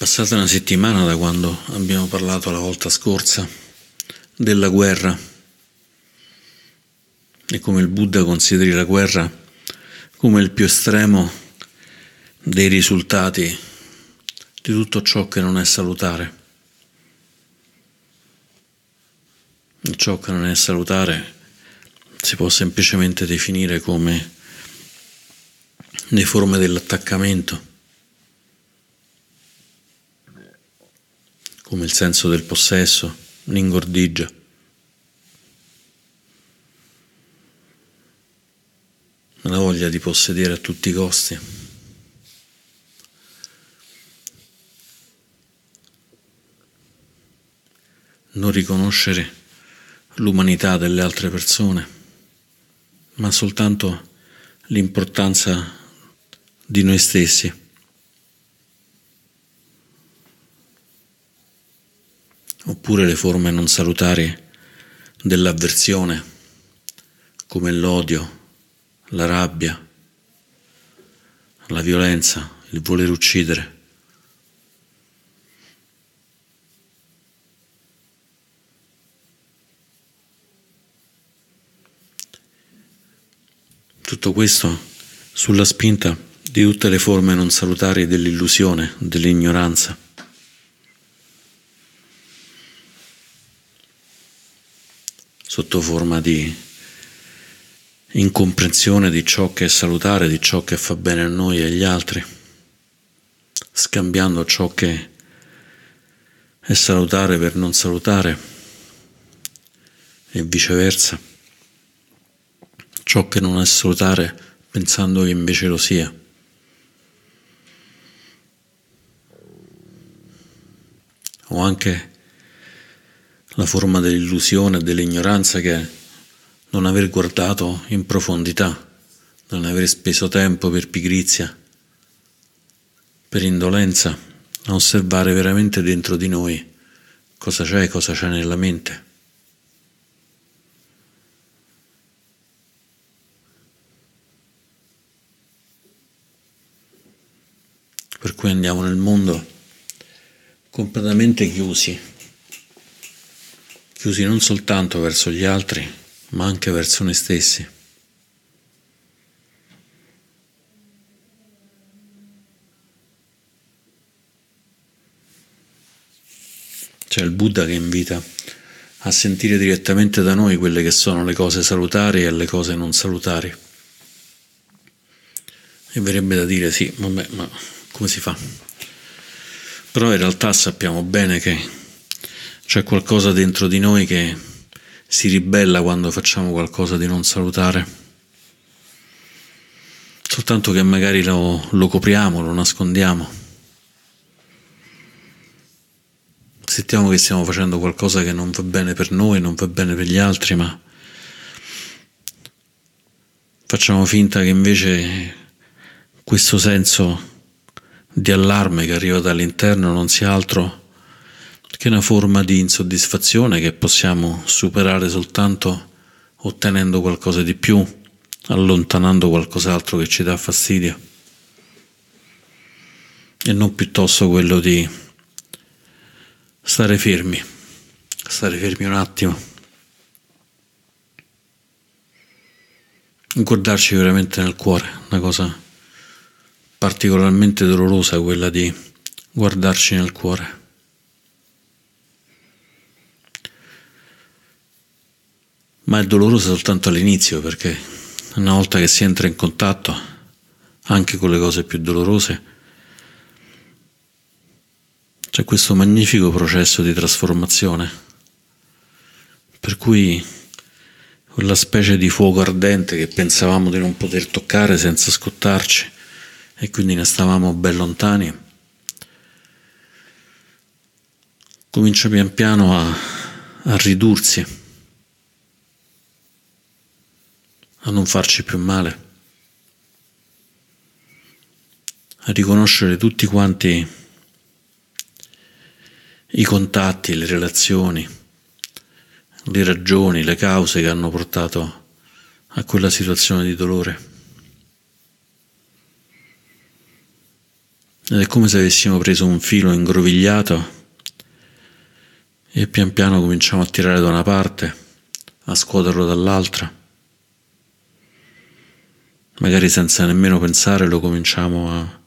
Passata una settimana da quando abbiamo parlato la volta scorsa della guerra e come il Buddha consideri la guerra come il più estremo dei risultati di tutto ciò che non è salutare. E ciò che non è salutare si può semplicemente definire come le forme dell'attaccamento come il senso del possesso, l'ingordigia. La voglia di possedere a tutti i costi. Non riconoscere l'umanità delle altre persone, ma soltanto l'importanza di noi stessi. Oppure le forme non salutari dell'avversione, come l'odio, la rabbia, la violenza, il voler uccidere. Tutto questo sulla spinta di tutte le forme non salutari dell'illusione, dell'ignoranza. Sotto forma di incomprensione di ciò che è salutare, di ciò che fa bene a noi e agli altri, scambiando ciò che è salutare per non salutare e viceversa, ciò che non è salutare pensando che invece lo sia. O anche la forma dell'illusione e dell'ignoranza che è non aver guardato in profondità, non aver speso tempo per pigrizia, per indolenza, a osservare veramente dentro di noi cosa c'è e cosa c'è nella mente. Per cui andiamo nel mondo completamente chiusi chiusi non soltanto verso gli altri, ma anche verso noi stessi. C'è il Buddha che invita a sentire direttamente da noi quelle che sono le cose salutari e le cose non salutari. E verrebbe da dire sì, vabbè, ma come si fa? Però in realtà sappiamo bene che c'è qualcosa dentro di noi che si ribella quando facciamo qualcosa di non salutare. Soltanto che magari lo, lo copriamo, lo nascondiamo. Sentiamo che stiamo facendo qualcosa che non va bene per noi, non va bene per gli altri, ma facciamo finta che invece questo senso di allarme che arriva dall'interno non sia altro che è una forma di insoddisfazione che possiamo superare soltanto ottenendo qualcosa di più, allontanando qualcos'altro che ci dà fastidio, e non piuttosto quello di stare fermi, stare fermi un attimo, guardarci veramente nel cuore, una cosa particolarmente dolorosa quella di guardarci nel cuore. Ma è doloroso soltanto all'inizio perché una volta che si entra in contatto anche con le cose più dolorose, c'è questo magnifico processo di trasformazione, per cui quella specie di fuoco ardente che pensavamo di non poter toccare senza scottarci e quindi ne stavamo ben lontani, comincia pian piano a, a ridursi a non farci più male, a riconoscere tutti quanti i contatti, le relazioni, le ragioni, le cause che hanno portato a quella situazione di dolore. ed è come se avessimo preso un filo ingrovigliato e pian piano cominciamo a tirare da una parte, a scuoterlo dall'altra. Magari senza nemmeno pensare lo cominciamo a,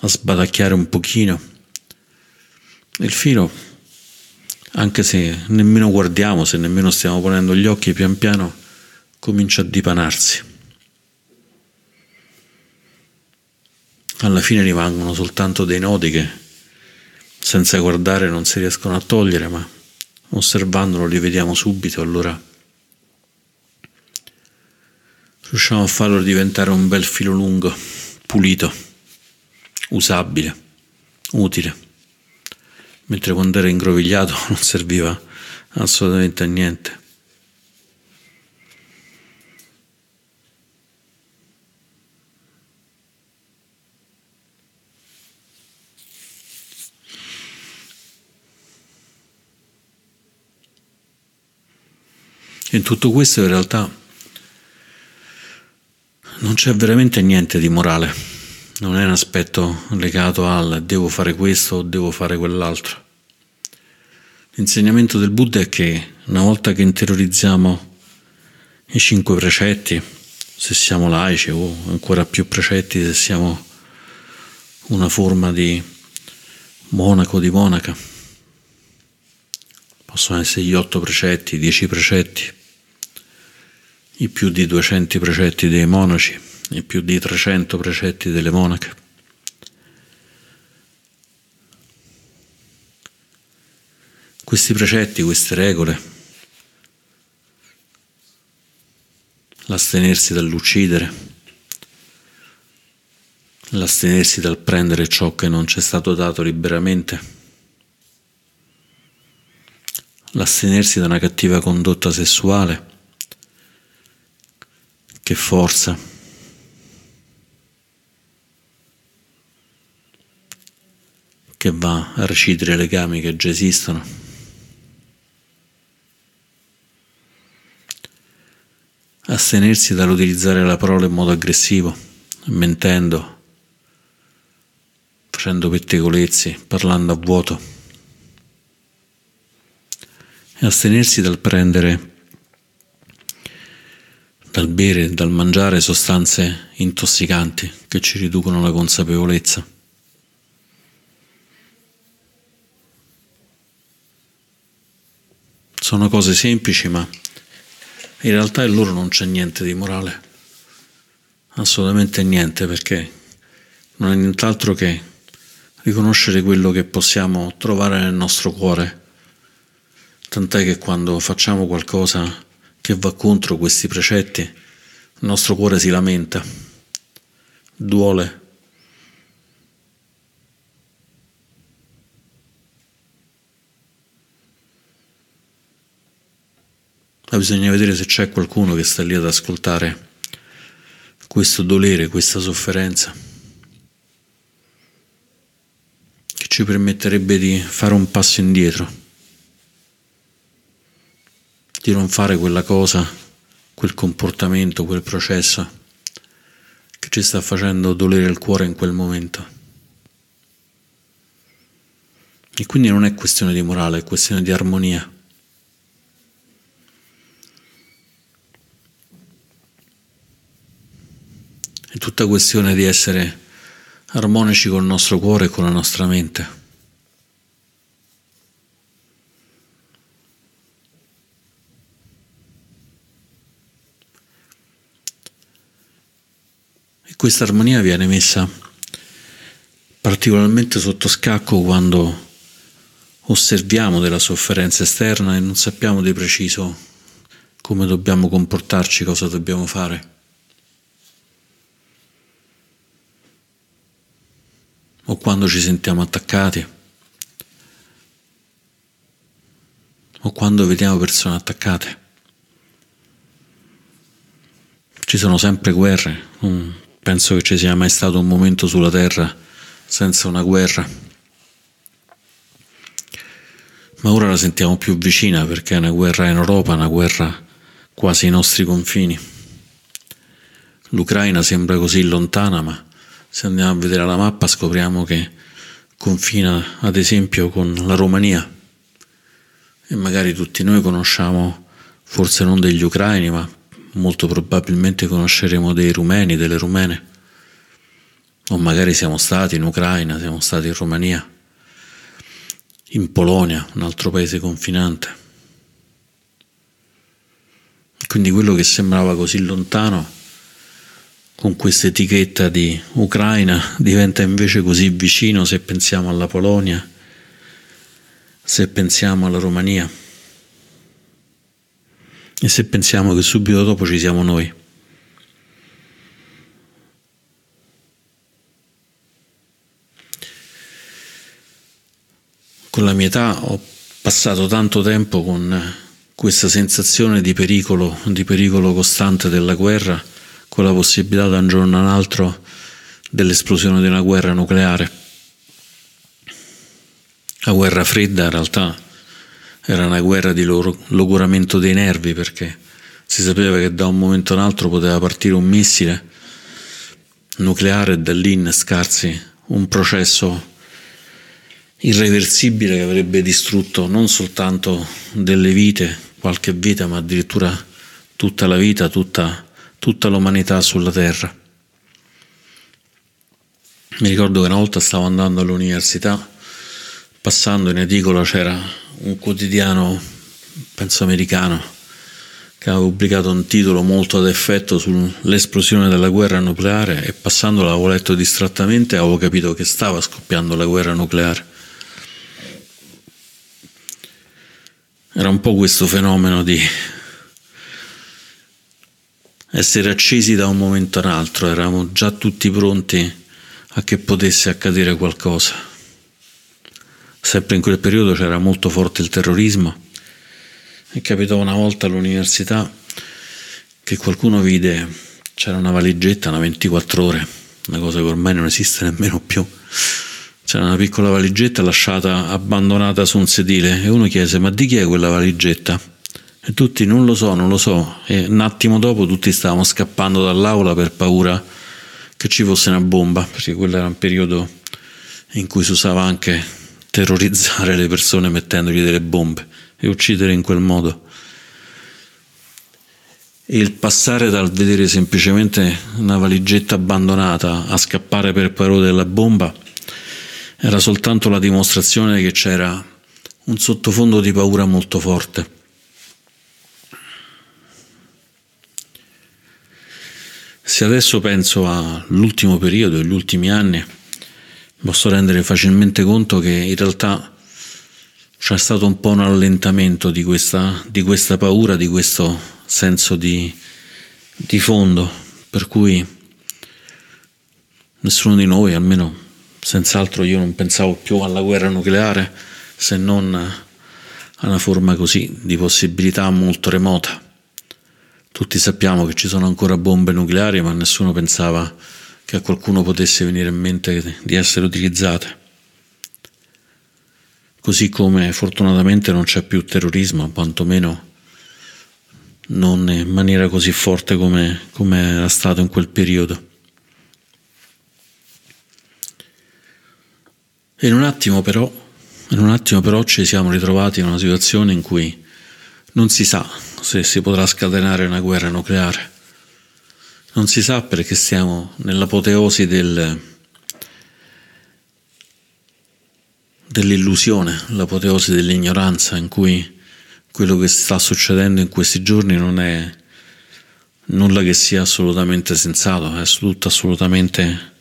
a sbatacchiare un pochino. Il filo, anche se nemmeno guardiamo, se nemmeno stiamo ponendo gli occhi, pian piano comincia a dipanarsi. Alla fine rimangono soltanto dei nodi che senza guardare non si riescono a togliere, ma osservandolo li vediamo subito, allora riusciamo a farlo diventare un bel filo lungo, pulito, usabile, utile, mentre quando era ingrovigliato non serviva assolutamente a niente. In tutto questo in realtà non c'è veramente niente di morale, non è un aspetto legato al devo fare questo o devo fare quell'altro. L'insegnamento del Buddha è che una volta che interiorizziamo i cinque precetti, se siamo laici o ancora più precetti se siamo una forma di monaco di monaca, possono essere gli otto precetti, i dieci precetti, i più di 200 precetti dei monaci, i più di 300 precetti delle monache. Questi precetti, queste regole, l'astenersi dall'uccidere, l'astenersi dal prendere ciò che non ci è stato dato liberamente, l'astenersi da una cattiva condotta sessuale, che forza. che va a recidere i legami che già esistono. Astenersi dall'utilizzare la parola in modo aggressivo, mentendo, facendo pettegolezzi, parlando a vuoto. E astenersi dal prendere dal bere e dal mangiare sostanze intossicanti che ci riducono la consapevolezza. Sono cose semplici, ma in realtà in loro non c'è niente di morale, assolutamente niente, perché non è nient'altro che riconoscere quello che possiamo trovare nel nostro cuore, tant'è che quando facciamo qualcosa che va contro questi precetti, il nostro cuore si lamenta, duole. Ma bisogna vedere se c'è qualcuno che sta lì ad ascoltare questo dolere, questa sofferenza, che ci permetterebbe di fare un passo indietro di non fare quella cosa, quel comportamento, quel processo che ci sta facendo dolere il cuore in quel momento. E quindi non è questione di morale, è questione di armonia. È tutta questione di essere armonici col nostro cuore e con la nostra mente. Questa armonia viene messa particolarmente sotto scacco quando osserviamo della sofferenza esterna e non sappiamo di preciso come dobbiamo comportarci, cosa dobbiamo fare. O quando ci sentiamo attaccati, o quando vediamo persone attaccate. Ci sono sempre guerre. Penso che ci sia mai stato un momento sulla Terra senza una guerra. Ma ora la sentiamo più vicina perché è una guerra in Europa, una guerra quasi ai nostri confini. L'Ucraina sembra così lontana, ma se andiamo a vedere la mappa scopriamo che confina ad esempio con la Romania e magari tutti noi conosciamo, forse non degli ucraini, ma molto probabilmente conosceremo dei rumeni, delle rumene, o magari siamo stati in Ucraina, siamo stati in Romania, in Polonia, un altro paese confinante. Quindi quello che sembrava così lontano con questa etichetta di Ucraina diventa invece così vicino se pensiamo alla Polonia, se pensiamo alla Romania e se pensiamo che subito dopo ci siamo noi. Con la mia età ho passato tanto tempo con questa sensazione di pericolo, di pericolo costante della guerra con la possibilità da un giorno all'altro dell'esplosione di una guerra nucleare. La guerra fredda in realtà era una guerra di logoramento dei nervi perché si sapeva che da un momento all'altro poteva partire un missile nucleare e da lì innescarsi un processo irreversibile che avrebbe distrutto non soltanto delle vite, qualche vita, ma addirittura tutta la vita, tutta tutta l'umanità sulla terra. Mi ricordo che una volta stavo andando all'università, passando in edicola c'era un quotidiano, penso americano, che aveva pubblicato un titolo molto ad effetto sull'esplosione della guerra nucleare e passando l'avevo letto distrattamente avevo capito che stava scoppiando la guerra nucleare. Era un po' questo fenomeno di essere accesi da un momento all'altro, eravamo già tutti pronti a che potesse accadere qualcosa. Sempre in quel periodo c'era molto forte il terrorismo e capitò una volta all'università che qualcuno vide, c'era una valigetta, una 24 ore, una cosa che ormai non esiste nemmeno più. C'era una piccola valigetta lasciata abbandonata su un sedile e uno chiese ma di chi è quella valigetta? E tutti non lo so, non lo so. E un attimo dopo tutti stavamo scappando dall'aula per paura che ci fosse una bomba, perché quello era un periodo in cui si usava anche terrorizzare le persone mettendogli delle bombe e uccidere in quel modo. E il passare dal vedere semplicemente una valigetta abbandonata a scappare per paura della bomba era soltanto la dimostrazione che c'era un sottofondo di paura molto forte. Se adesso penso all'ultimo periodo, agli ultimi anni, posso rendere facilmente conto che in realtà c'è stato un po' un allentamento di questa, di questa paura, di questo senso di, di fondo, per cui nessuno di noi, almeno senz'altro io non pensavo più alla guerra nucleare se non a una forma così di possibilità molto remota. Tutti sappiamo che ci sono ancora bombe nucleari, ma nessuno pensava che a qualcuno potesse venire in mente di essere utilizzate. Così come fortunatamente non c'è più terrorismo, quantomeno non in maniera così forte come, come era stato in quel periodo. In un attimo però, in un attimo però ci siamo ritrovati in una situazione in cui non si sa se si potrà scatenare una guerra nucleare. Non si sa perché siamo nell'apoteosi del, dell'illusione, l'apoteosi dell'ignoranza in cui quello che sta succedendo in questi giorni non è nulla che sia assolutamente sensato, è tutto assolutamente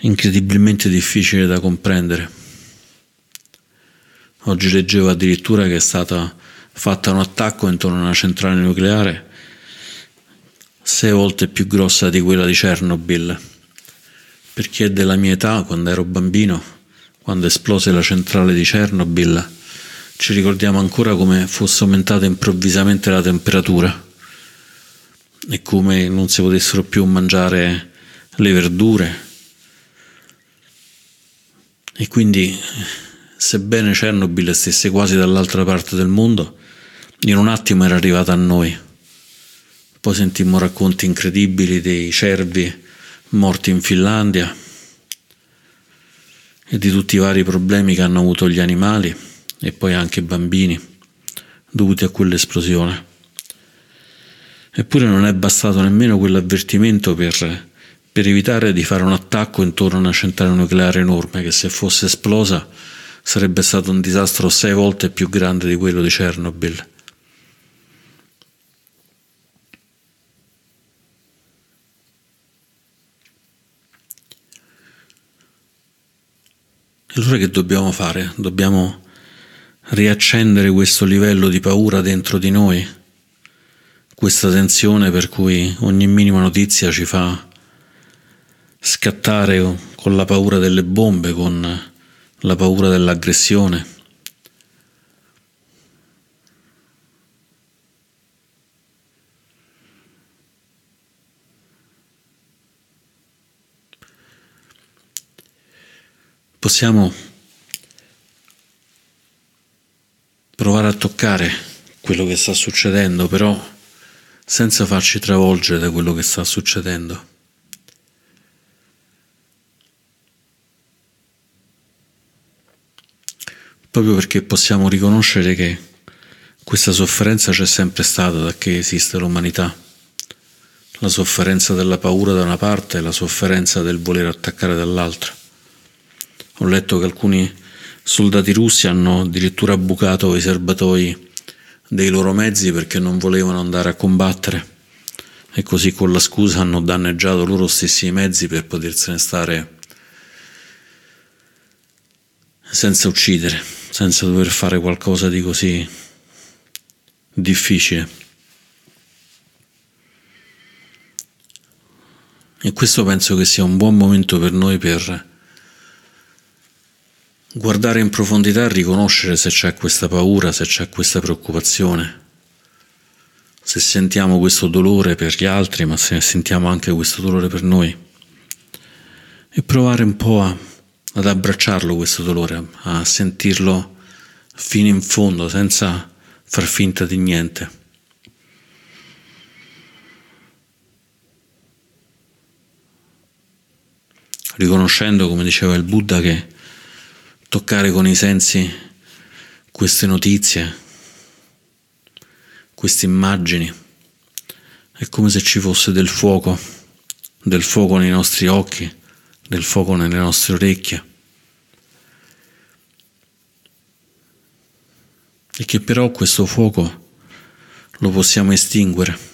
incredibilmente difficile da comprendere. Oggi leggevo addirittura che è stata fatta un attacco intorno a una centrale nucleare sei volte più grossa di quella di Chernobyl. Per chi è della mia età, quando ero bambino, quando esplose la centrale di Chernobyl, ci ricordiamo ancora come fosse aumentata improvvisamente la temperatura e come non si potessero più mangiare le verdure. E quindi, sebbene Chernobyl stesse quasi dall'altra parte del mondo, in un attimo era arrivata a noi. Poi sentimmo racconti incredibili dei cervi morti in Finlandia e di tutti i vari problemi che hanno avuto gli animali e poi anche i bambini dovuti a quell'esplosione. Eppure non è bastato nemmeno quell'avvertimento per, per evitare di fare un attacco intorno a una centrale nucleare enorme che se fosse esplosa sarebbe stato un disastro sei volte più grande di quello di Chernobyl. Allora che dobbiamo fare? Dobbiamo riaccendere questo livello di paura dentro di noi, questa tensione per cui ogni minima notizia ci fa scattare con la paura delle bombe, con la paura dell'aggressione. Possiamo provare a toccare quello che sta succedendo, però senza farci travolgere da quello che sta succedendo. Proprio perché possiamo riconoscere che questa sofferenza c'è sempre stata da che esiste l'umanità. La sofferenza della paura da una parte e la sofferenza del voler attaccare dall'altra. Ho letto che alcuni soldati russi hanno addirittura bucato i serbatoi dei loro mezzi perché non volevano andare a combattere e così con la scusa hanno danneggiato loro stessi mezzi per potersene stare senza uccidere, senza dover fare qualcosa di così difficile. E questo penso che sia un buon momento per noi per guardare in profondità e riconoscere se c'è questa paura, se c'è questa preoccupazione, se sentiamo questo dolore per gli altri, ma se sentiamo anche questo dolore per noi. E provare un po' a, ad abbracciarlo questo dolore, a sentirlo fino in fondo, senza far finta di niente. Riconoscendo, come diceva il Buddha, che toccare con i sensi queste notizie, queste immagini. È come se ci fosse del fuoco, del fuoco nei nostri occhi, del fuoco nelle nostre orecchie. E che però questo fuoco lo possiamo estinguere.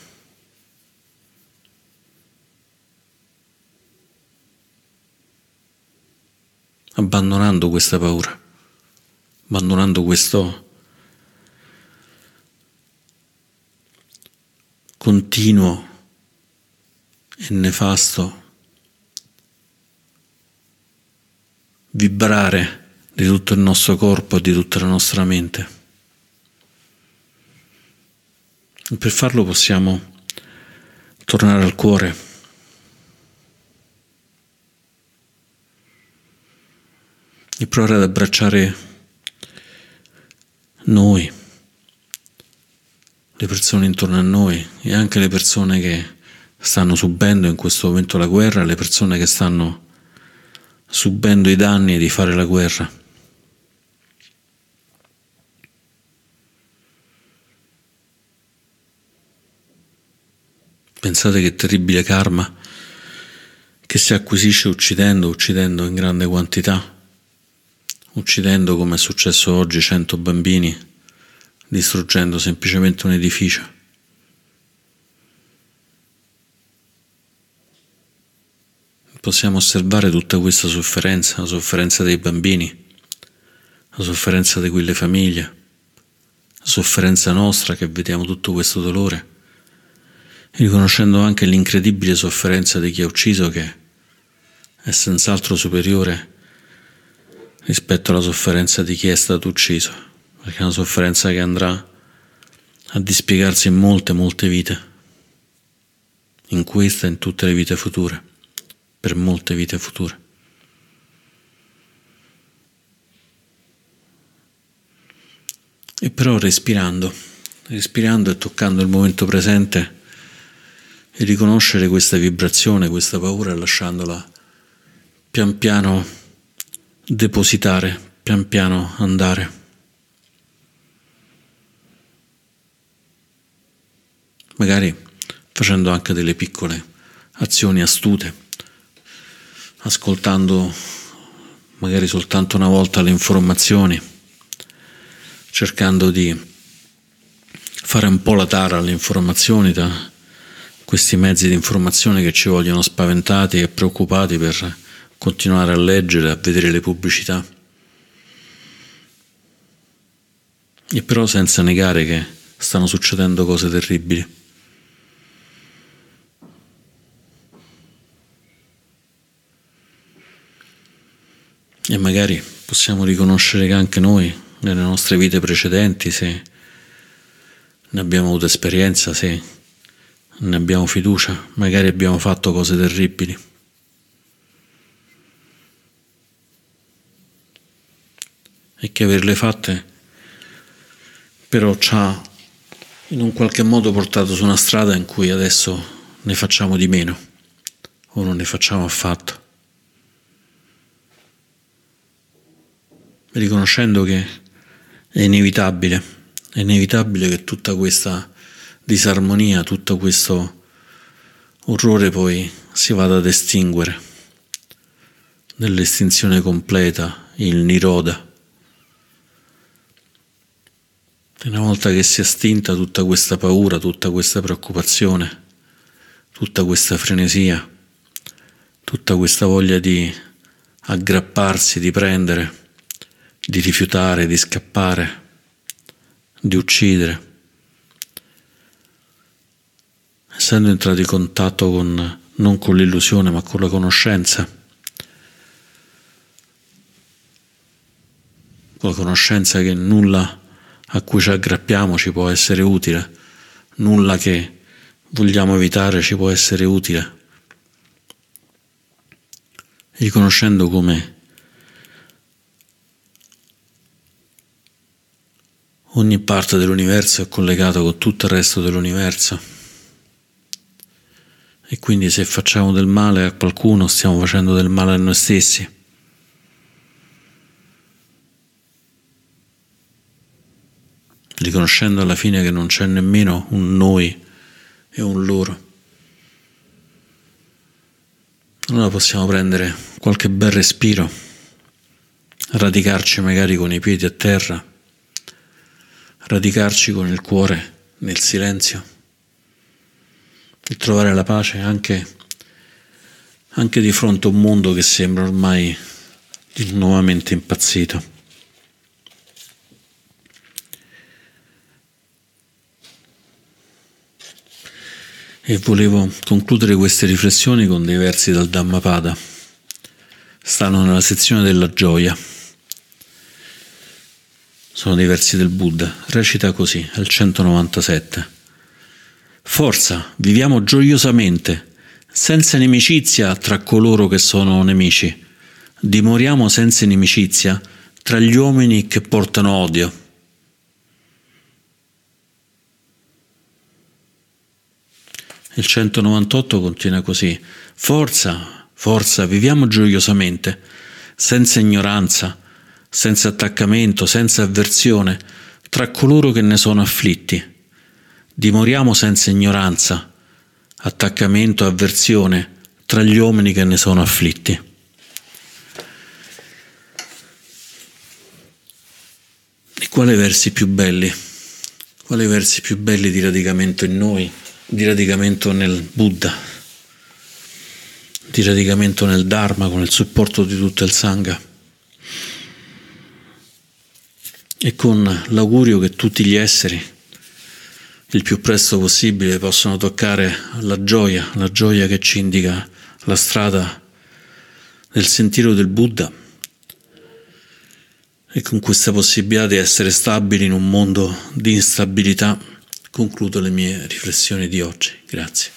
Abbandonando questa paura, abbandonando questo continuo e nefasto vibrare di tutto il nostro corpo e di tutta la nostra mente. E per farlo possiamo tornare al cuore e provare ad abbracciare noi, le persone intorno a noi e anche le persone che stanno subendo in questo momento la guerra, le persone che stanno subendo i danni di fare la guerra. Pensate che terribile karma che si acquisisce uccidendo, uccidendo in grande quantità uccidendo come è successo oggi cento bambini, distruggendo semplicemente un edificio. Possiamo osservare tutta questa sofferenza, la sofferenza dei bambini, la sofferenza di quelle famiglie, la sofferenza nostra che vediamo tutto questo dolore, riconoscendo anche l'incredibile sofferenza di chi ha ucciso che è senz'altro superiore rispetto alla sofferenza di chi è stato ucciso, perché è una sofferenza che andrà a dispiegarsi in molte, molte vite, in questa e in tutte le vite future, per molte vite future. E però respirando, respirando e toccando il momento presente, e riconoscere questa vibrazione, questa paura lasciandola pian piano depositare, pian piano andare. Magari facendo anche delle piccole azioni astute, ascoltando magari soltanto una volta le informazioni, cercando di fare un po' la tara alle informazioni da questi mezzi di informazione che ci vogliono spaventati e preoccupati per continuare a leggere, a vedere le pubblicità. E però senza negare che stanno succedendo cose terribili. E magari possiamo riconoscere che anche noi, nelle nostre vite precedenti, se ne abbiamo avuto esperienza, se ne abbiamo fiducia, magari abbiamo fatto cose terribili. Che averle fatte però ci ha in un qualche modo portato su una strada in cui adesso ne facciamo di meno o non ne facciamo affatto. Riconoscendo che è inevitabile, è inevitabile che tutta questa disarmonia, tutto questo orrore poi si vada ad estinguere nell'estinzione completa, il Niroda. E una volta che si è estinta tutta questa paura, tutta questa preoccupazione, tutta questa frenesia, tutta questa voglia di aggrapparsi, di prendere, di rifiutare, di scappare, di uccidere, essendo entrati in contatto con, non con l'illusione ma con la conoscenza, con la conoscenza che nulla a cui ci aggrappiamo ci può essere utile, nulla che vogliamo evitare ci può essere utile, riconoscendo come ogni parte dell'universo è collegata con tutto il resto dell'universo. E quindi se facciamo del male a qualcuno stiamo facendo del male a noi stessi. Riconoscendo alla fine che non c'è nemmeno un noi e un loro. Allora possiamo prendere qualche bel respiro, radicarci magari con i piedi a terra, radicarci con il cuore nel silenzio e trovare la pace anche, anche di fronte a un mondo che sembra ormai nuovamente impazzito. E volevo concludere queste riflessioni con dei versi dal Dhammapada. Stanno nella sezione della gioia. Sono dei versi del Buddha. Recita così, al 197. Forza, viviamo gioiosamente, senza inimicizia tra coloro che sono nemici. Dimoriamo senza inimicizia tra gli uomini che portano odio. Il 198 continua così. Forza, forza, viviamo gioiosamente, senza ignoranza, senza attaccamento, senza avversione, tra coloro che ne sono afflitti Dimoriamo senza ignoranza, attaccamento, avversione tra gli uomini che ne sono afflitti. E quali versi più belli? Quali versi più belli di radicamento in noi, di radicamento nel Buddha, di radicamento nel Dharma con il supporto di tutto il Sangha? E con l'augurio che tutti gli esseri il più presto possibile possano toccare la gioia, la gioia che ci indica la strada del sentiero del Buddha e con questa possibilità di essere stabili in un mondo di instabilità concludo le mie riflessioni di oggi. Grazie.